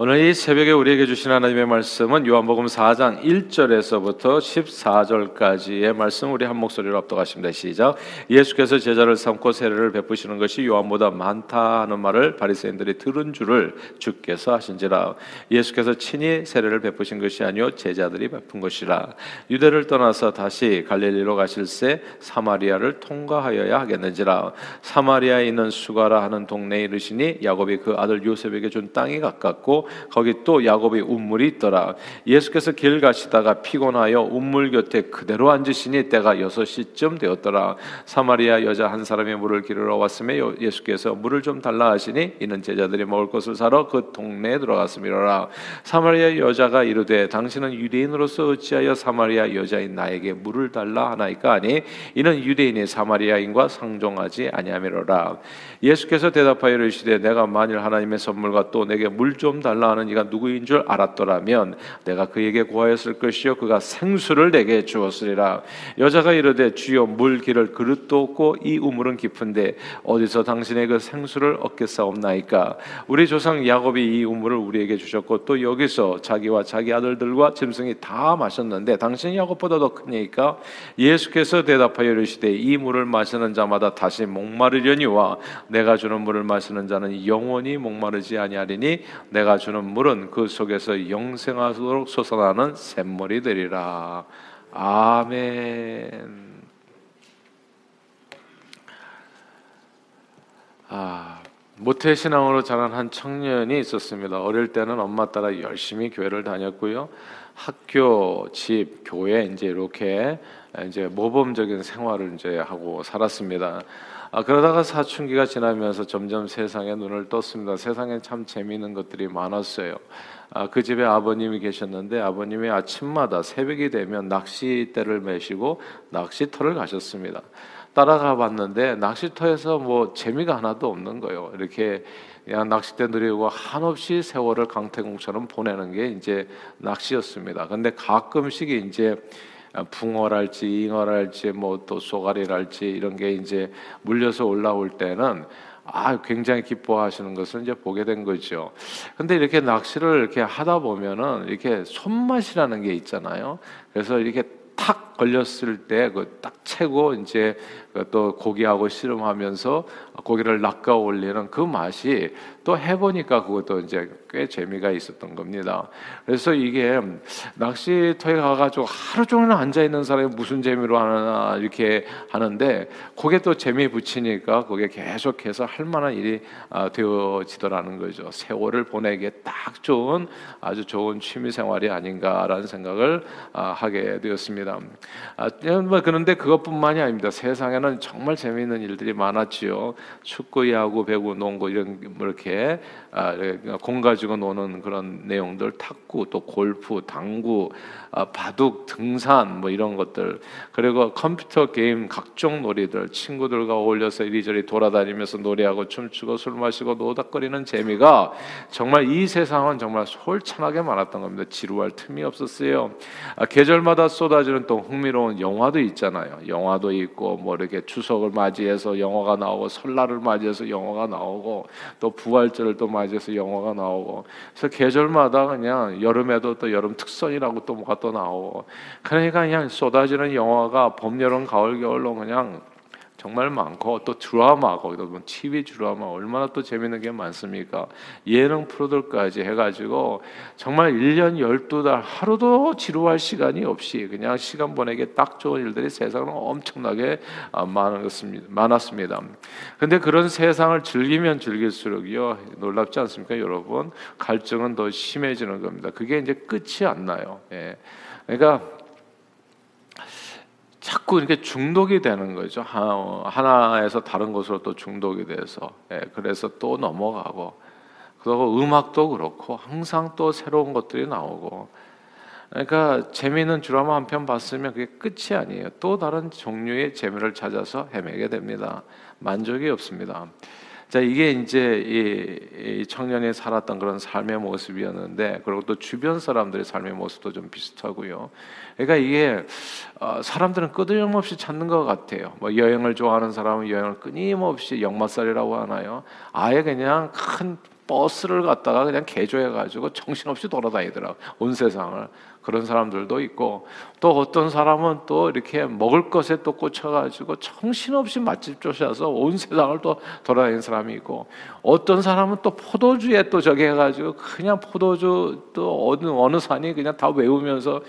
오늘 이 새벽에 우리에게 주신 하나님의 말씀은 요한복음 4장 1절에서부터 14절까지의 말씀 우리 한 목소리로 합독하십니다. 시작. 예수께서 제자를 삼고 세례를 베푸시는 것이 요한보다 많다 하는 말을 바리새인들이 들은 줄을 주께서 하신지라. 예수께서 친히 세례를 베푸신 것이 아니요 제자들이 베푼 것이라. 유대를 떠나서 다시 갈릴리로 가실새 사마리아를 통과하여야 하겠는지라. 사마리아에 있는 수가라 하는 동네에 이르시니 야곱이 그 아들 요셉에게 준 땅이 가깝고 거기 또 야곱의 운물이 있더라. 예수께서 길 가시다가 피곤하여 운물 곁에 그대로 앉으시니 때가 여섯 시쯤 되었더라. 사마리아 여자 한 사람이 물을 기르러 왔음에 예수께서 물을 좀 달라 하시니 이는 제자들이 먹을 것을 사러 그 동네에 들어갔음이라. 사마리아 여자가 이르되 당신은 유대인으로서 어찌하여 사마리아 여자인 나에게 물을 달라 하나이까 하니 이는 유대인이 사마리아인과 상종하지 아니하미로라. 예수께서 대답하여 이르시되 내가 만일 하나님의 선물과 또 내게 물 좀 달라 달라 하는 이가 누구인 줄 알았더라면 내가 그에게 구하였을 것이요 그가 생수를 내게 주었으리라. 여자가 이르되 주여 물 기를 그릇도 없고 이 우물은 깊은데 어디서 당신의 그 생수를 얻겠사옵나이까? 우리 조상 야곱이 이 우물을 우리에게 주셨고 또 여기서 자기와 자기 아들들과 짐승이 다 마셨는데 당신 야곱보다 더 크니까? 예수께서 대답하여 이르시되 이 물을 마시는 자마다 다시 목마르려니와 내가 주는 물을 마시는 자는 영원히 목마르지 아니하리니 내가 주는 물은 그 속에서 영생하도록 솟아나는 샘물이 되리라. 아멘. 아, 모태 신앙으로 자란 한 청년이 있었습니다. 어릴 때는 엄마 따라 열심히 교회를 다녔고요. 학교, 집, 교회 이제 이렇게 이제 모범적인 생활을 이제 하고 살았습니다. 아, 그러다가 사춘기가 지나면서 점점 세상에 눈을 떴습니다. 세상에 참 재미있는 것들이 많았어요. 아, 그 집에 아버님이 계셨는데 아버님이 아침마다 새벽이 되면 낚시대를 메시고 낚시터를 가셨습니다. 따라가 봤는데 낚시터에서 뭐 재미가 하나도 없는 거예요. 이렇게 그냥 낚싯대 누리고 한없이 세월을 강태공처럼 보내는 게 이제 낚시였습니다. 근데 가끔씩 이제 아, 붕어랄지 잉어랄지 뭐 또 쏘가리랄지 이런 게 이제 물려서 올라올 때는 아 굉장히 기뻐하시는 것을 이제 보게 된 거죠. 근데 이렇게 낚시를 이렇게 하다 보면은 이렇게 손맛이라는 게 있잖아요. 그래서 이렇게 탁 걸렸을 때 그 딱 채고 이제 또 고기하고 씨름하면서 고기를 낚아 올리는 그 맛이 또 해보니까 그것도 이제 꽤 재미가 있었던 겁니다. 그래서 이게 낚시터에 가가지고 하루 종일 앉아 있는 사람이 무슨 재미로 하나 이렇게 하는데 그게 또 재미 붙이니까 그게 계속해서 할 만한 일이 아, 되어지더라는 거죠. 세월을 보내기에 딱 좋은 아주 좋은 취미 생활이 아닌가라는 생각을 아, 하게 되었습니다. 아, 뭐 그런데 그것뿐만이 아닙니다. 세상에는 정말 재미있는 일들이 많았지요. 축구, 야구, 배구, 농구 이런 뭐 이렇게 아, 공 가지고 노는 그런 내용들, 탁구, 또 골프, 당구, 아, 바둑, 등산 뭐 이런 것들 그리고 컴퓨터 게임 각종 놀이들 친구들과 어울려서 이리저리 돌아다니면서 노래하고 춤추고 술 마시고 노닥거리는 재미가 정말 이 세상은 정말 솔찬하게 많았던 겁니다. 지루할 틈이 없었어요. 아, 계절마다 쏟아지는 또 흥미로운 영화도 있잖아요. 영화도 있고 뭐 이렇게 추석을 맞이해서 영화가 나오고 설날을 맞이해서 영화가 나오고 또 부활절을 또 맞이해서 영화가 나오고 그래서 계절마다 그냥 여름에도 또 여름 특선이라고 또 뭐가 또 나오고. 그러니까 그냥 쏟아지는 영화가 봄, 여름, 가을, 겨울로 그냥 정말 많고 또 드라마 거기다 보면 TV 드라마 얼마나 또 재밌는 게 많습니까? 예능 프로들까지 해가지고 정말 1년 12달 하루도 지루할 시간이 없이 그냥 시간 보내기 딱 좋은 일들이 세상은 엄청나게 아, 많았습니다. 근데 그런 세상을 즐기면 즐길수록요 놀랍지 않습니까, 여러분? 갈증은 더 심해지는 겁니다. 그게 이제 끝이 안 나요. 예. 그러니까 자꾸 이렇게 중독이 되는 거죠. 하나에서 다른 곳으로 또 중독이 돼서 예, 그래서 또 넘어가고 그리고 음악도 그렇고 항상 또 새로운 것들이 나오고 그러니까 재미있는 드라마 한 편 봤으면 그게 끝이 아니에요. 또 다른 종류의 재미를 찾아서 헤매게 됩니다. 만족이 없습니다. 자 이게 이제 이, 이 청년이 살았던 그런 삶의 모습이었는데 그리고 또 주변 사람들의 삶의 모습도 좀 비슷하고요. 그러니까 이게 어, 사람들은 끄임없이 찾는 것 같아요. 뭐 여행을 좋아하는 사람은 여행을 끊임없이 역마살이라고 하나요? 아예 그냥 큰 버스를 갖다가 그냥 개조해 가지고 정신없이 돌아다니더라고 온 세상을 그런 사람들도 있고 또 어떤 사람은 또 이렇게 먹을 것에 또 꽂혀가지고 정신없이 맛집 쫓아서 온 세상을 또 돌아다니는 사람이 있고 어떤 사람은 또 포도주에 또 저기 해가지고 그냥 포도주 또 어느 어느 산이 그냥 다 외우면서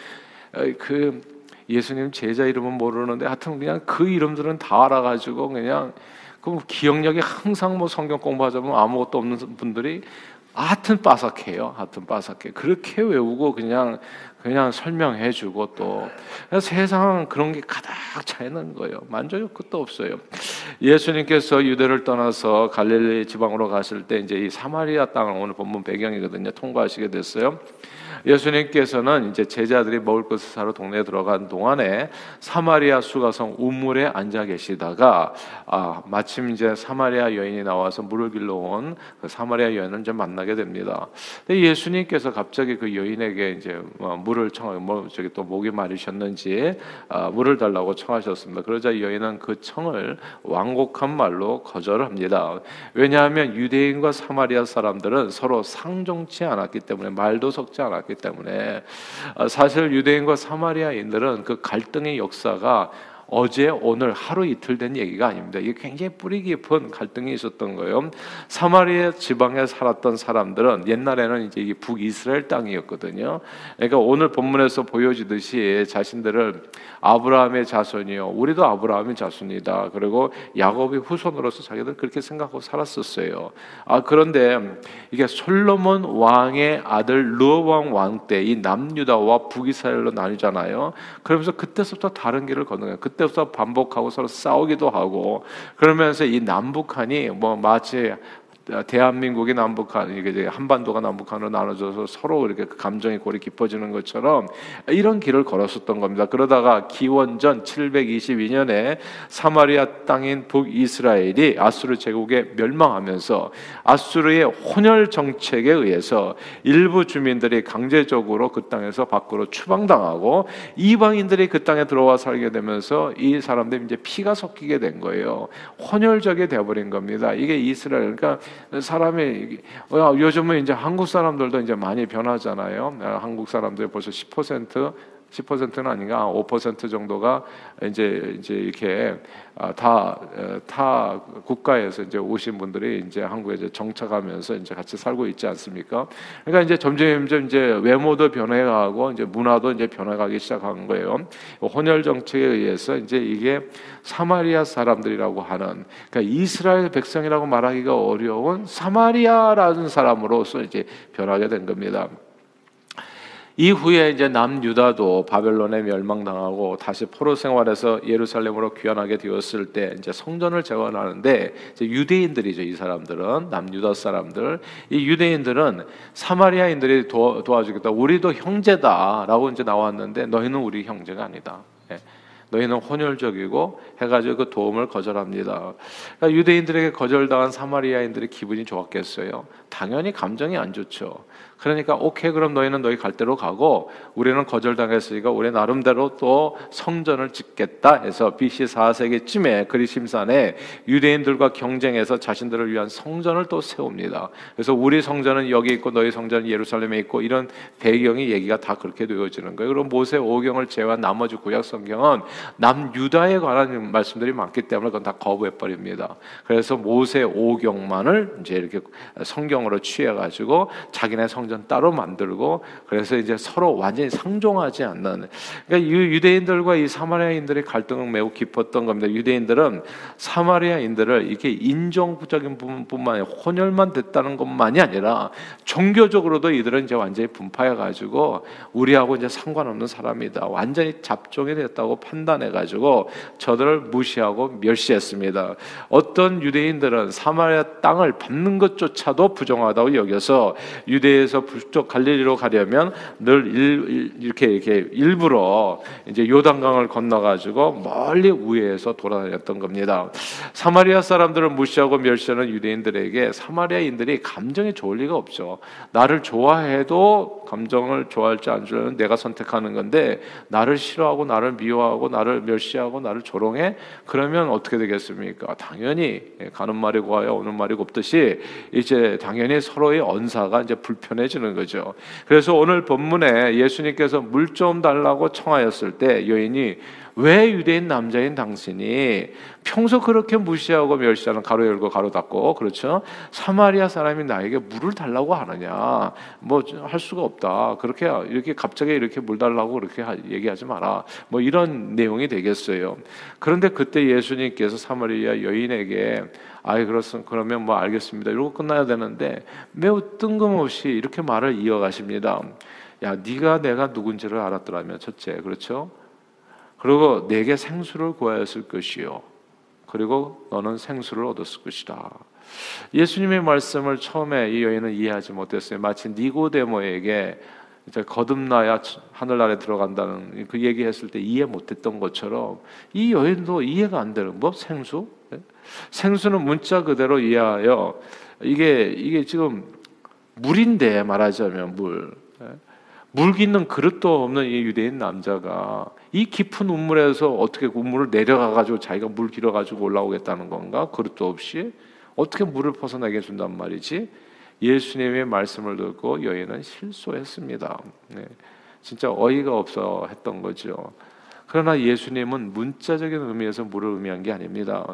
그 예수님 제자 이름은 모르는데 하여튼 그냥 그 이름들은 다 알아가지고 그냥 그 기억력이 항상 뭐 성경 공부하자면 아무것도 없는 분들이 하여튼 빠삭해요. 하여튼 빠삭해. 그렇게 외우고 그냥 그냥 설명해 주고 또 세상은 그런 게 가득 차 있는 거예요. 만족이 끝도 없어요. 예수님께서 유대를 떠나서 갈릴리 지방으로 갔을 때 이제 이 사마리아 땅을 오늘 본문 배경이거든요. 통과하시게 됐어요. 예수님께서는 이제 제자들이 먹을 것을 사러 동네에 들어간 동안에 사마리아 수가성 우물에 앉아 계시다가 아, 마침 이제 사마리아 여인이 나와서 물을 길러 온 그 사마리아 여인을 이제 만나게 됩니다. 근데 예수님께서 갑자기 그 여인에게 이제 뭐 물을 청, 뭐 저기 또 목이 마르셨는지 아, 물을 달라고 청하셨습니다. 그러자 여인은 그 청을 완곡한 말로 거절합니다. 왜냐하면 유대인과 사마리아 사람들은 서로 상종치 않았기 때문에 말도 섞지 않았 기 왔기 때문에 아, 사실 유대인과 사마리아인들은 그 갈등의 역사가 어제 오늘 하루 이틀 된 얘기가 아닙니다. 이게 굉장히 뿌리 깊은 갈등이 있었던 거예요. 사마리아 지방에 살았던 사람들은 옛날에는 이제 이 북이스라엘 땅이었거든요. 그러니까 오늘 본문에서 보여지듯이 자신들을 아브라함의 자손이요. 우리도 아브라함의 자손이다. 그리고 야곱의 후손으로서 자기들 그렇게 생각하고 살았었어요. 아 그런데 이게 솔로몬 왕의 아들 르왕 왕 때 이 남유다와 북이스라엘로 나뉘잖아요. 그러면서 그때부터 다른 길을 걷는 거예요. 그때부터 반복하고 서로 싸우기도 하고 그러면서 이 남북한이 뭐 마치 대한민국이 남북한 이게 한반도가 남북한으로 나눠져서 서로 이렇게 그 감정이 골이 깊어지는 것처럼 이런 길을 걸었었던 겁니다. 그러다가 기원전 722년에 사마리아 땅인 북이스라엘이 아수르 제국에 멸망하면서 아수르의 혼혈 정책에 의해서 일부 주민들이 강제적으로 그 땅에서 밖으로 추방당하고 이방인들이 그 땅에 들어와 살게 되면서 이 사람들이 이제 피가 섞이게 된 거예요. 혼혈적이 되어버린 겁니다. 이게 이스라엘 그러니까 사람이 어, 요즘은 이제 한국 사람들도 이제 많이 변하잖아요. 어, 한국 사람들 벌써 10% 10%는 아닌가 5% 정도가 이제 이제 이렇게 다다 어, 국가에서 이제 오신 분들이 이제 한국에 이제 정착하면서 이제 같이 살고 있지 않습니까? 그러니까 이제 점점 점점 이제 외모도 변해가고 이제 문화도 이제 변해가기 시작한 거예요. 혼혈 정책에 의해서 이제 이게 사마리아 사람들이라고 하는 그러니까 이스라엘 백성이라고 말하기가 어려운 사마리아라는 사람으로서 이제 변하게 된 겁니다. 이후에 이제 남유다도 바벨론에 멸망당하고 다시 포로 생활에서 예루살렘으로 귀환하게 되었을 때 이제 성전을 재건하는데 이제 유대인들이죠 이 사람들은 남유다 사람들 이 유대인들은 사마리아인들이 도, 도와주겠다 우리도 형제다라고 이제 나왔는데 너희는 우리 형제가 아니다. 예. 너희는 혼혈적이고 해가지고 그 도움을 거절합니다. 그러니까 유대인들에게 거절당한 사마리아인들의 기분이 좋았겠어요. 당연히 감정이 안 좋죠. 그러니까 오케이 그럼 너희는 너희 갈 대로 가고 우리는 거절당했으니까 우리 나름대로 또 성전을 짓겠다 해서 BC 4세기쯤에 그리심산에 유대인들과 경쟁해서 자신들을 위한 성전을 또 세웁니다. 그래서 우리 성전은 여기 있고 너희 성전은 예루살렘에 있고 이런 배경이 얘기가 다 그렇게 되어지는 거예요. 그리고 모세 오경을 제외한 나머지 구약 성경은 남유다에 관한 말씀들이 많기 때문에 그건 다 거부해 버립니다. 그래서 모세 오경만을 이제 이렇게 성경 으로 취해 가지고 자기네 성 성전 따로 만들고 그래서 이제 서로 완전히 상종하지 않는 그러니까 유대인들과 이 사마리아인들의 갈등은 매우 깊었던 겁니다. 유대인들은 사마리아인들을 이렇게 인종적인 부분뿐만 아니라 혼혈만 됐다는 것만이 아니라 종교적으로도 이들은 이제 완전히 분파해 가지고 우리하고 이제 상관없는 사람이다. 완전히 잡종이 됐다고 판단해 가지고 저들을 무시하고 멸시했습니다. 어떤 유대인들은 사마리아 땅을 밟는 것조차도 부정 하다고 여겨서 유대에서 북쪽 갈릴리로 가려면 늘 일, 이렇게 이렇게 일부러 이제 요단강을 건너 가지고 멀리 우회해서 돌아다녔던 겁니다. 사마리아 사람들을 무시하고 멸시하는 유대인들에게 사마리아인들이 감정이 좋을 리가 없죠. 나를 좋아해도 감정을 좋아할지 안 좋아할지 내가 선택하는 건데 나를 싫어하고 나를 미워하고 나를 멸시하고 나를 조롱해 그러면 어떻게 되겠습니까? 당연히 가는 말이 고와요 오는 말이 곱듯이 이제 당연히 서로의 언사가 이제 불편해지는 거죠. 그래서 오늘 본문에 예수님께서 물 좀 달라고 청하였을 때 여인이 왜 유대인 남자인 당신이 평소 그렇게 무시하고 멸시하는 가로 열고 가로 닫고 그렇죠? 사마리아 사람이 나에게 물을 달라고 하느냐? 뭐 할 수가 없다. 그렇게 이렇게 갑자기 이렇게 물 달라고 그렇게 얘기하지 마라. 뭐 이런 내용이 되겠어요. 그런데 그때 예수님께서 사마리아 여인에게 아이 그렇습 그러면 뭐 알겠습니다. 이러고 끝나야 되는데 매우 뜬금없이 이렇게 말을 이어가십니다. 야, 네가 내가 누군지를 알았더라면 첫째, 그렇죠? 그리고 내게 생수를 구하였을 것이요. 그리고 너는 생수를 얻었을 것이다. 예수님의 말씀을 처음에 이 여인은 이해하지 못했어요. 마치 니고데모에게 이제 거듭나야 하늘나라에 들어간다는 그 얘기했을 때 이해 못했던 것처럼 이 여인도 이해가 안 되는 뭐 생수? 예? 생수는 문자 그대로 이해하여 이게 이게 지금 물인데 말하자면 물. 예? 물 깃는 그릇도 없는 이 유대인 남자가 이 깊은 우물에서 어떻게 우물을 내려가 가지고 자기가 물 길어 가지고 올라오겠다는 건가? 그릇도 없이 어떻게 물을 벗어나게 준단 말이지? 예수님의 말씀을 듣고 여인은 실소했습니다. 네. 진짜 어이가 없어 했던 거죠. 그러나 예수님은 문자적인 의미에서 물을 의미한 게 아닙니다.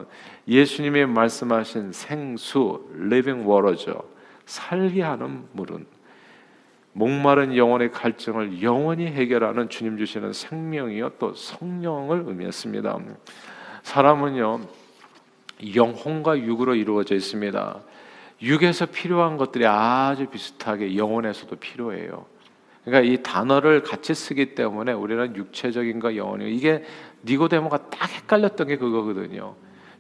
예수님이 말씀하신 생수, living water죠. 살게 하는 물은 목마른 영혼의 갈증을 영원히 해결하는 주님 주시는 생명이요 또 성령을 의미했습니다. 사람은요 영혼과 육으로 이루어져 있습니다. 육에서 필요한 것들이 아주 비슷하게 영혼에서도 필요해요. 그러니까 이 단어를 같이 쓰기 때문에 우리는 육체적인가 영혼이 이게 니고데모가 딱 헷갈렸던 게 그거거든요.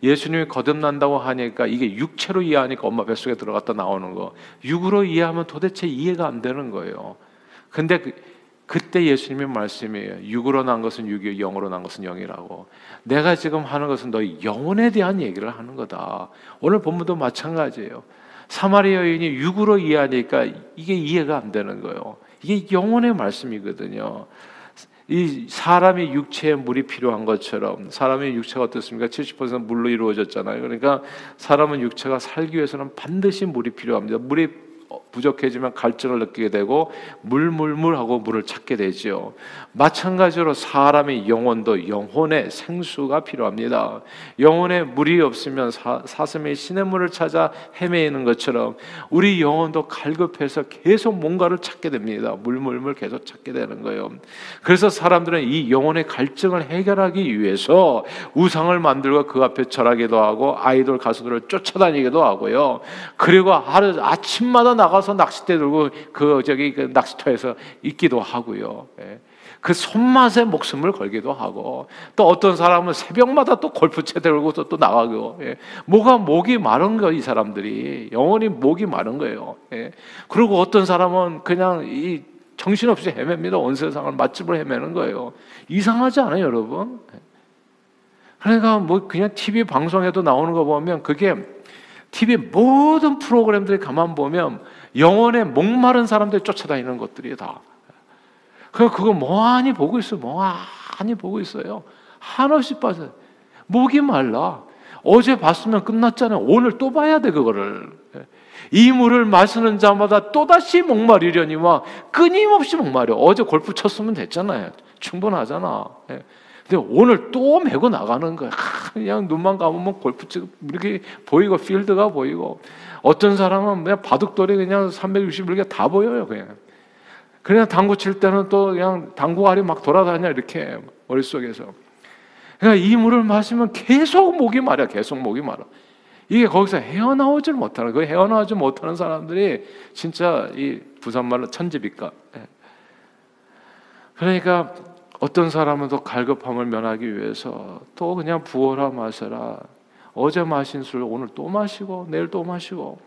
예수님이 거듭난다고 하니까 이게 육체로 이해하니까 엄마 뱃속에 들어갔다 나오는 거. 육으로 이해하면 도대체 이해가 안 되는 거예요. 근데 그, 그때 예수님의 말씀이에요. 육으로 난 것은 육이 영으로 난 것은 영이라고. 내가 지금 하는 것은 너희 영혼에 대한 얘기를 하는 거다. 오늘 본문도 마찬가지예요. 사마리아 여인이 육으로 이해하니까 이게 이해가 안 되는 거예요. 이게 영혼의 말씀이거든요. 이 사람이 육체에 물이 필요한 것처럼 사람의 육체가 어떻습니까? 70% 물로 이루어졌잖아요. 그러니까 사람은 육체가 살기 위해서는 반드시 물이 필요합니다. 물이 부족해지면 갈증을 느끼게 되고 물물물하고 물을 찾게 되지요. 마찬가지로 사람의 영혼도 영혼의 생수가 필요합니다. 영혼에 물이 없으면 사, 사슴이 시냇물을 찾아 헤매이는 것처럼 우리 영혼도 갈급해서 계속 뭔가를 찾게 됩니다. 물물물 계속 찾게 되는 거예요. 그래서 사람들은 이 영혼의 갈증을 해결하기 위해서 우상을 만들고 그 앞에 절하기도 하고 아이돌 가수들을 쫓아다니기도 하고요. 그리고 하루 아침마다 나가서 낚싯대 들고 그 저기 그 낚시터에서 있기도 하고요. 예. 그 손맛에 목숨을 걸기도 하고 또 어떤 사람은 새벽마다 또 골프채 들고 또, 또 나가고 예. 뭐가 목이 마른 거이 사람들이 영원히 목이 마른 거예요. 예. 그리고 어떤 사람은 그냥 이 정신없이 헤맵니다. 온 세상을 맛집을 헤매는 거예요. 이상하지 않아요, 여러분? 예. 그러니까 뭐 그냥 TV 방송에도 나오는 거 보면 그게 TV 모든 프로그램들이 가만 보면 영혼에 목마른 사람들이 쫓아다니는 것들이 다. 그 그거 뭐하니 보고 있어, 뭐하니 보고 있어요. 한없이 빠져. 목이 말라. 어제 봤으면 끝났잖아요. 오늘 또 봐야 돼 그거를. 이 물을 마시는 자마다 또다시 목마르려니와 끊임없이 목마려. 어제 골프 쳤으면 됐잖아요. 충분하잖아. 예. 근데 오늘 또 메고 나가는 거야. 그냥 눈만 감으면 골프 치고 이렇게 보이고 필드가 보이고 어떤 사람은 그냥 바둑돌이 그냥 360일 다 보여요 그냥. 그냥 당구 칠 때는 또 그냥 당구 알이 막 돌아다녀 이렇게 머릿속에서. 그러니까 이 물을 마시면 계속 목이 마려, 계속 목이 마려. 이게 거기서 헤어나오질 못하는 그 헤어나오지 못하는 사람들이 진짜 이 부산말로 천지빛가. 예. 그러니까 어떤 사람은 또 갈급함을 면하기 위해서 또 그냥 부어라 마셔라. 어제 마신 술 오늘 또 마시고 내일 또 마시고.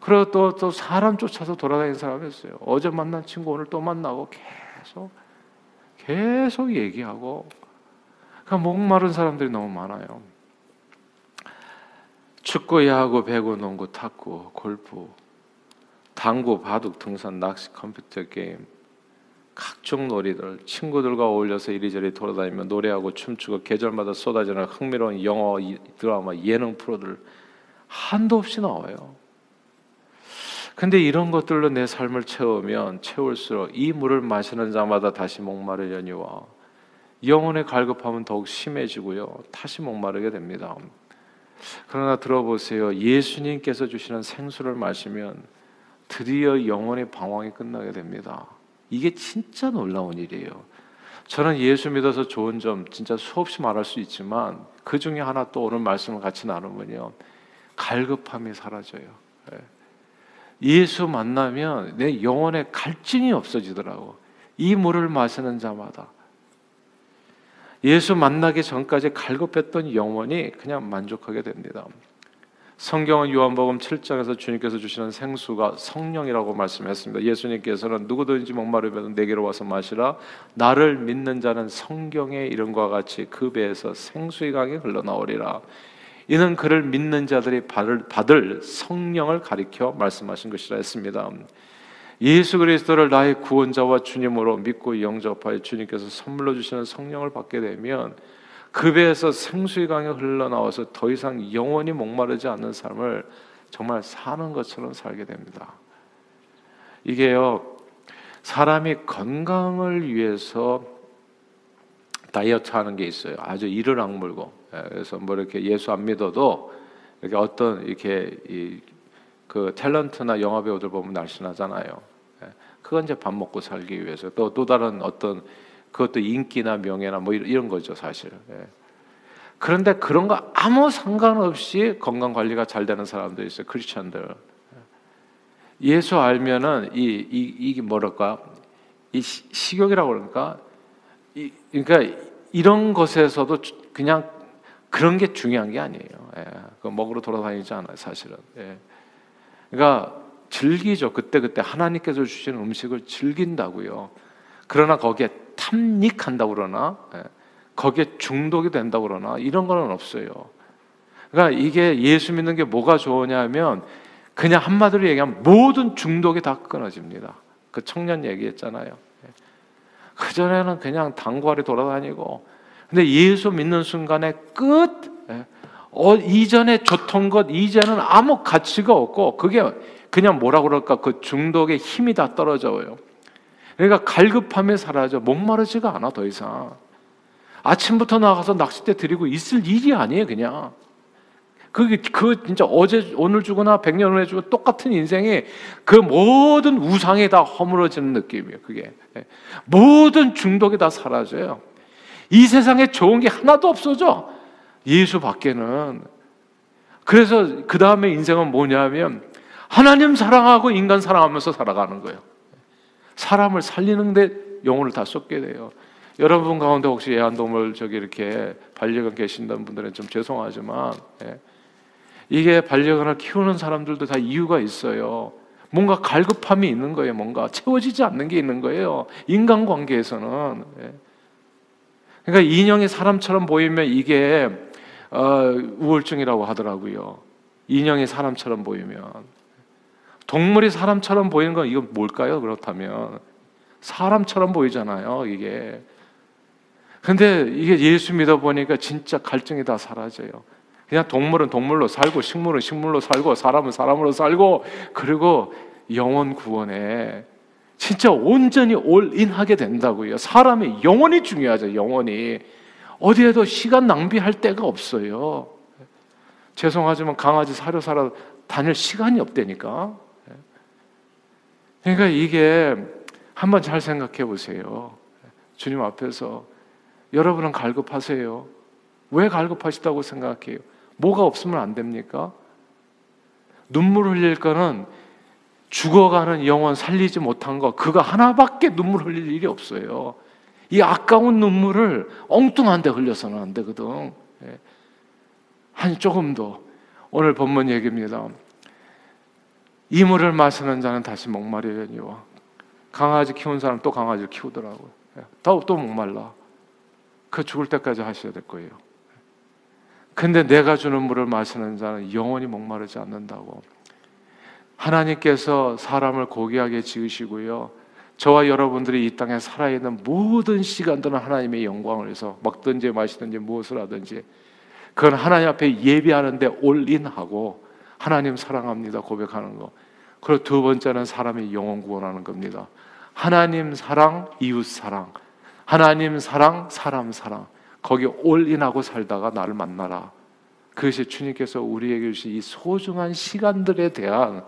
그리고 또, 또 사람 쫓아서 돌아다니는 사람이 있어요. 어제 만난 친구 오늘 또 만나고 계속 계속 얘기하고 그러니까 목마른 사람들이 너무 많아요. 축구, 야구, 배구, 농구, 탁구, 골프 당구, 바둑, 등산, 낚시, 컴퓨터 게임, 각종 놀이들, 친구들과 어울려서 이리저리 돌아다니며 노래하고 춤추고 계절마다 쏟아지는 흥미로운 영어, 드라마, 예능 프로들 한도 없이 나와요. 근데 이런 것들로 내 삶을 채우면 채울수록 이 물을 마시는 자마다 다시 목마르려니와 영혼의 갈급함은 더욱 심해지고요. 다시 목마르게 됩니다. 그러나 들어보세요. 예수님께서 주시는 생수를 마시면 드디어 영혼의 방황이 끝나게 됩니다. 이게 진짜 놀라운 일이에요. 저는 예수 믿어서 좋은 점 진짜 수없이 말할 수 있지만 그 중에 하나 또 오늘 말씀을 같이 나누면요. 갈급함이 사라져요. 예. 예수 만나면 내 영혼에 갈증이 없어지더라고. 이 물을 마시는 자마다. 예수 만나기 전까지 갈급했던 영혼이 그냥 만족하게 됩니다. 성경은 요한복음 7장에서 주님께서 주시는 생수가 성령이라고 말씀했습니다. 예수님께서는 누구든지 목마르면 내게로 와서 마시라. 나를 믿는 자는 성경의 이름과 같이 그 배에서 생수의 강이 흘러나오리라. 이는 그를 믿는 자들이 받을, 성령을 가리켜 말씀하신 것이라 했습니다. 예수 그리스도를 나의 구원자와 주님으로 믿고 영접하여 주님께서 선물로 주시는 성령을 받게 되면 그 배에서 생수의 강이 흘러나와서 더 이상 영원히 목마르지 않는 삶을 정말 사는 것처럼 살게 됩니다. 이게요, 사람이 건강을 위해서 다이어트 하는 게 있어요. 아주 이를 악물고. 예, 그래서 뭐 이렇게 예수 안 믿어도 이렇게 어떤 이렇게 그 탤런트나 영화 배우들 보면 날씬하잖아요. 그건 이제 밥 먹고 살기 위해서 또 또 다른 어떤 그것도 인기나 명예나 뭐 이런 거죠 사실. 예. 그런데 그런 거 아무 상관없이 건강 관리가 잘 되는 사람도 있어요 크리스천들. 예수 알면은 이, 이 이게 뭐랄까 이 식욕이라고 그러니까 이 그러니까 이런 것에서도 그냥 그런 게 중요한 게 아니에요. 예. 그 먹으러 돌아다니지 않아요 사실은. 예. 그러니까 즐기죠. 그때 그때 하나님께서 주시는 음식을 즐긴다고요. 그러나 거기에 탐닉한다고 그러나, 예. 거기에 중독이 된다고 그러나, 이런 거는 없어요. 그러니까 이게 예수 믿는 게 뭐가 좋으냐면, 그냥 한마디로 얘기하면 모든 중독이 다 끊어집니다. 그 청년 얘기했잖아요. 예. 그전에는 그냥 당구하러 돌아다니고, 근데 예수 믿는 순간에 끝! 예. 어, 이전에 좋던 것, 이제는 아무 가치가 없고, 그게 그냥 뭐라 그럴까 그 중독의 힘이 다 떨어져요. 그러니까 갈급함에 사라져 목마르지가 않아 더 이상. 아침부터 나가서 낚싯대 들이고 있을 일이 아니에요 그냥. 그게 그 진짜 어제 오늘 주거나 백년 후에 주고 똑같은 인생이 그 모든 우상이 다 허물어지는 느낌이에요. 그게 모든 중독이 다 사라져요. 이 세상에 좋은 게 하나도 없어져. 예수 밖에는. 그래서 그 다음에 인생은 뭐냐면 하나님 사랑하고 인간 사랑하면서 살아가는 거예요. 사람을 살리는데 영혼을 다 쏟게 돼요. 여러분 가운데 혹시 애완동물 저기 이렇게 반려견 계신다는 분들은 좀 죄송하지만 예. 이게 반려견을 키우는 사람들도 다 이유가 있어요. 뭔가 갈급함이 있는 거예요. 뭔가 채워지지 않는 게 있는 거예요. 인간 관계에서는. 예. 그러니까 인형이 사람처럼 보이면 이게 어, 우울증이라고 하더라고요. 인형이 사람처럼 보이면. 동물이 사람처럼 보이는 건 이건 뭘까요? 그렇다면 사람처럼 보이잖아요. 이게. 근데 이게 예수 믿어 보니까 진짜 갈증이 다 사라져요. 그냥 동물은 동물로 살고 식물은 식물로 살고 사람은 사람으로 살고 그리고 영원 구원에 진짜 온전히 올인하게 된다고요. 사람의 영혼이 중요하죠. 영혼이 어디에도 시간 낭비할 데가 없어요. 죄송하지만 강아지 사료 사러 다닐 시간이 없다니까. 그러니까 이게 한번 잘 생각해 보세요. 주님 앞에서 여러분은 갈급하세요. 왜 갈급하시다고 생각해요? 뭐가 없으면 안 됩니까? 눈물 흘릴 거는 죽어가는 영혼 살리지 못한 거 그거 하나밖에 눈물 흘릴 일이 없어요. 이 아까운 눈물을 엉뚱한 데 흘려서는 안 되거든. 예. 한 조금 더 오늘 본문 얘기입니다. 이 물을 마시는 자는 다시 목마르려니와 강아지 키운 사람 또 강아지를 키우더라고요. 더또 예. 목말라. 그 죽을 때까지 하셔야 될 거예요. 근데 내가 주는 물을 마시는 자는 영원히 목마르지 않는다고. 하나님께서 사람을 고귀하게 지으시고요. 저와 여러분들이 이 땅에 살아있는 모든 시간들은 하나님의 영광을 위해서 먹든지 마시든지 무엇을 하든지 그건 하나님 앞에 예비하는데 올인하고 하나님 사랑합니다 고백하는 거. 그리고 두 번째는 사람의 영혼 구원하는 겁니다. 하나님 사랑, 이웃 사랑, 하나님 사랑, 사람 사랑. 거기 올인하고 살다가 나를 만나라. 그것이 주님께서 우리에게 주신 이 소중한 시간들에 대한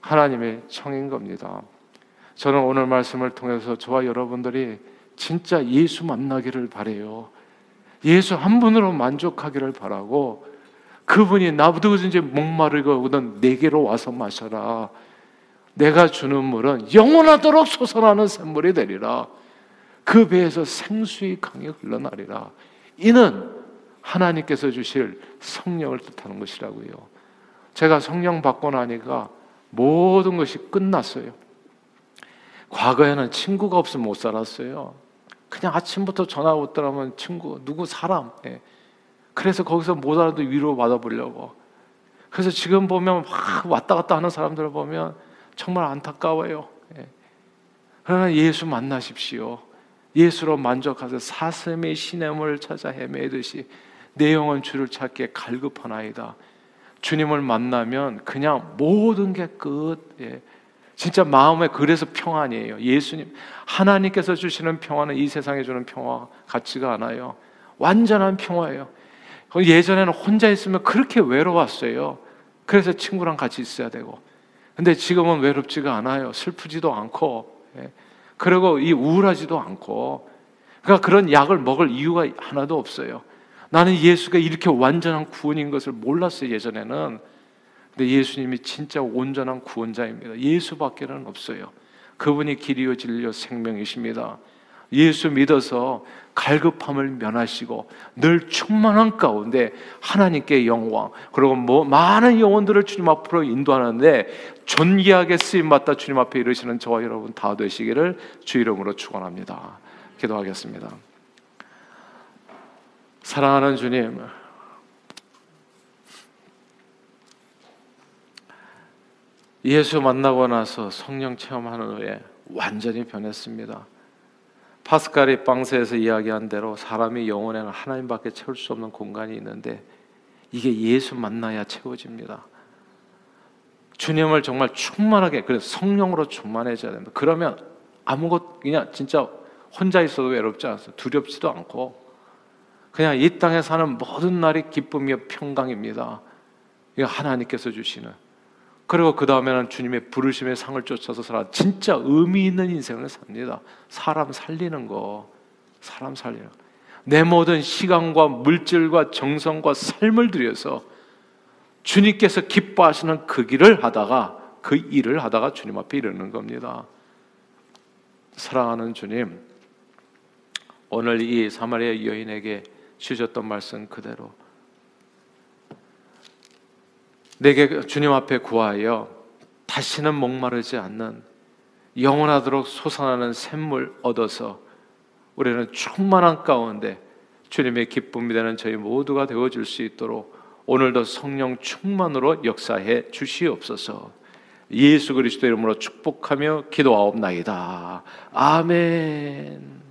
하나님의 청인 겁니다. 저는 오늘 말씀을 통해서 저와 여러분들이 진짜 예수 만나기를 바래요. 예수 한 분으로 만족하기를 바라고 그분이 나부든지 목마르거든 내게로 와서 마셔라. 내가 주는 물은 영원하도록 솟아나는 샘물이 되리라. 그 배에서 생수의 강이 흘러나리라. 이는 하나님께서 주실 성령을 뜻하는 것이라고요. 제가 성령 받고 나니까 모든 것이 끝났어요. 과거에는 친구가 없으면 못 살았어요. 그냥 아침부터 전화 오더라면 친구, 누구 사람. 예. 그래서 거기서 못 알아도 위로 받아보려고. 그래서 지금 보면 막 왔다 갔다 하는 사람들을 보면 정말 안타까워요. 예. 그러나 예수 만나십시오. 예수로 만족하서 사슴의 시냇을 찾아 헤매듯이 내 영혼 주를 찾기에 갈급하나이다. 주님을 만나면 그냥 모든 게 끝. 예. 진짜 마음에 그래서 평안이에요. 예수님 하나님께서 주시는 평화는 이 세상에 주는 평화 같지가 않아요. 완전한 평화예요. 예전에는 혼자 있으면 그렇게 외로웠어요. 그래서 친구랑 같이 있어야 되고. 근데 지금은 외롭지가 않아요. 슬프지도 않고. 예. 그리고 이 우울하지도 않고. 그러니까 그런 약을 먹을 이유가 하나도 없어요. 나는 예수가 이렇게 완전한 구원인 것을 몰랐어요, 예전에는. 근데 예수님이 진짜 온전한 구원자입니다. 예수밖에는 없어요. 그분이 길이요 진리요 생명이십니다. 예수 믿어서 갈급함을 면하시고 늘 충만한 가운데 하나님께 영광 그리고 뭐 많은 영혼들을 주님 앞으로 인도하는데 존귀하게 쓰임 받다 주님 앞에 이르시는 저와 여러분 다 되시기를 주 이름으로 축원합니다. 기도하겠습니다. 사랑하는 주님 예수 만나고 나서 성령 체험하는 후에 완전히 변했습니다. 파스칼이 빵세에서 이야기한 대로 사람이 영혼에는 하나님밖에 채울 수 없는 공간이 있는데 이게 예수 만나야 채워집니다. 주님을 정말 충만하게 그래서 성령으로 충만해져야 됩니다. 그러면 아무것 그냥 진짜 혼자 있어도 외롭지 않아요. 두렵지도 않고 그냥 이 땅에 사는 모든 날이 기쁨이며 평강입니다. 이거 하나님께서 주시는 그리고 그 다음에는 주님의 부르심의 상을 쫓아서 살아 진짜 의미 있는 인생을 삽니다. 사람 살리는 거, 사람 살리는 거. 내 모든 시간과 물질과 정성과 삶을 들여서 주님께서 기뻐하시는 그 길을 하다가 그 일을 하다가 주님 앞에 이르는 겁니다. 사랑하는 주님, 오늘 이 사마리아 여인에게 주셨던 말씀 그대로 내게 주님 앞에 구하여 다시는 목마르지 않는 영원하도록 솟아나는 샘물 얻어서 우리는 충만한 가운데 주님의 기쁨이 되는 저희 모두가 되어 줄 수 있도록 오늘도 성령 충만으로 역사해 주시옵소서. 예수 그리스도 이름으로 축복하며 기도하옵나이다. 아멘.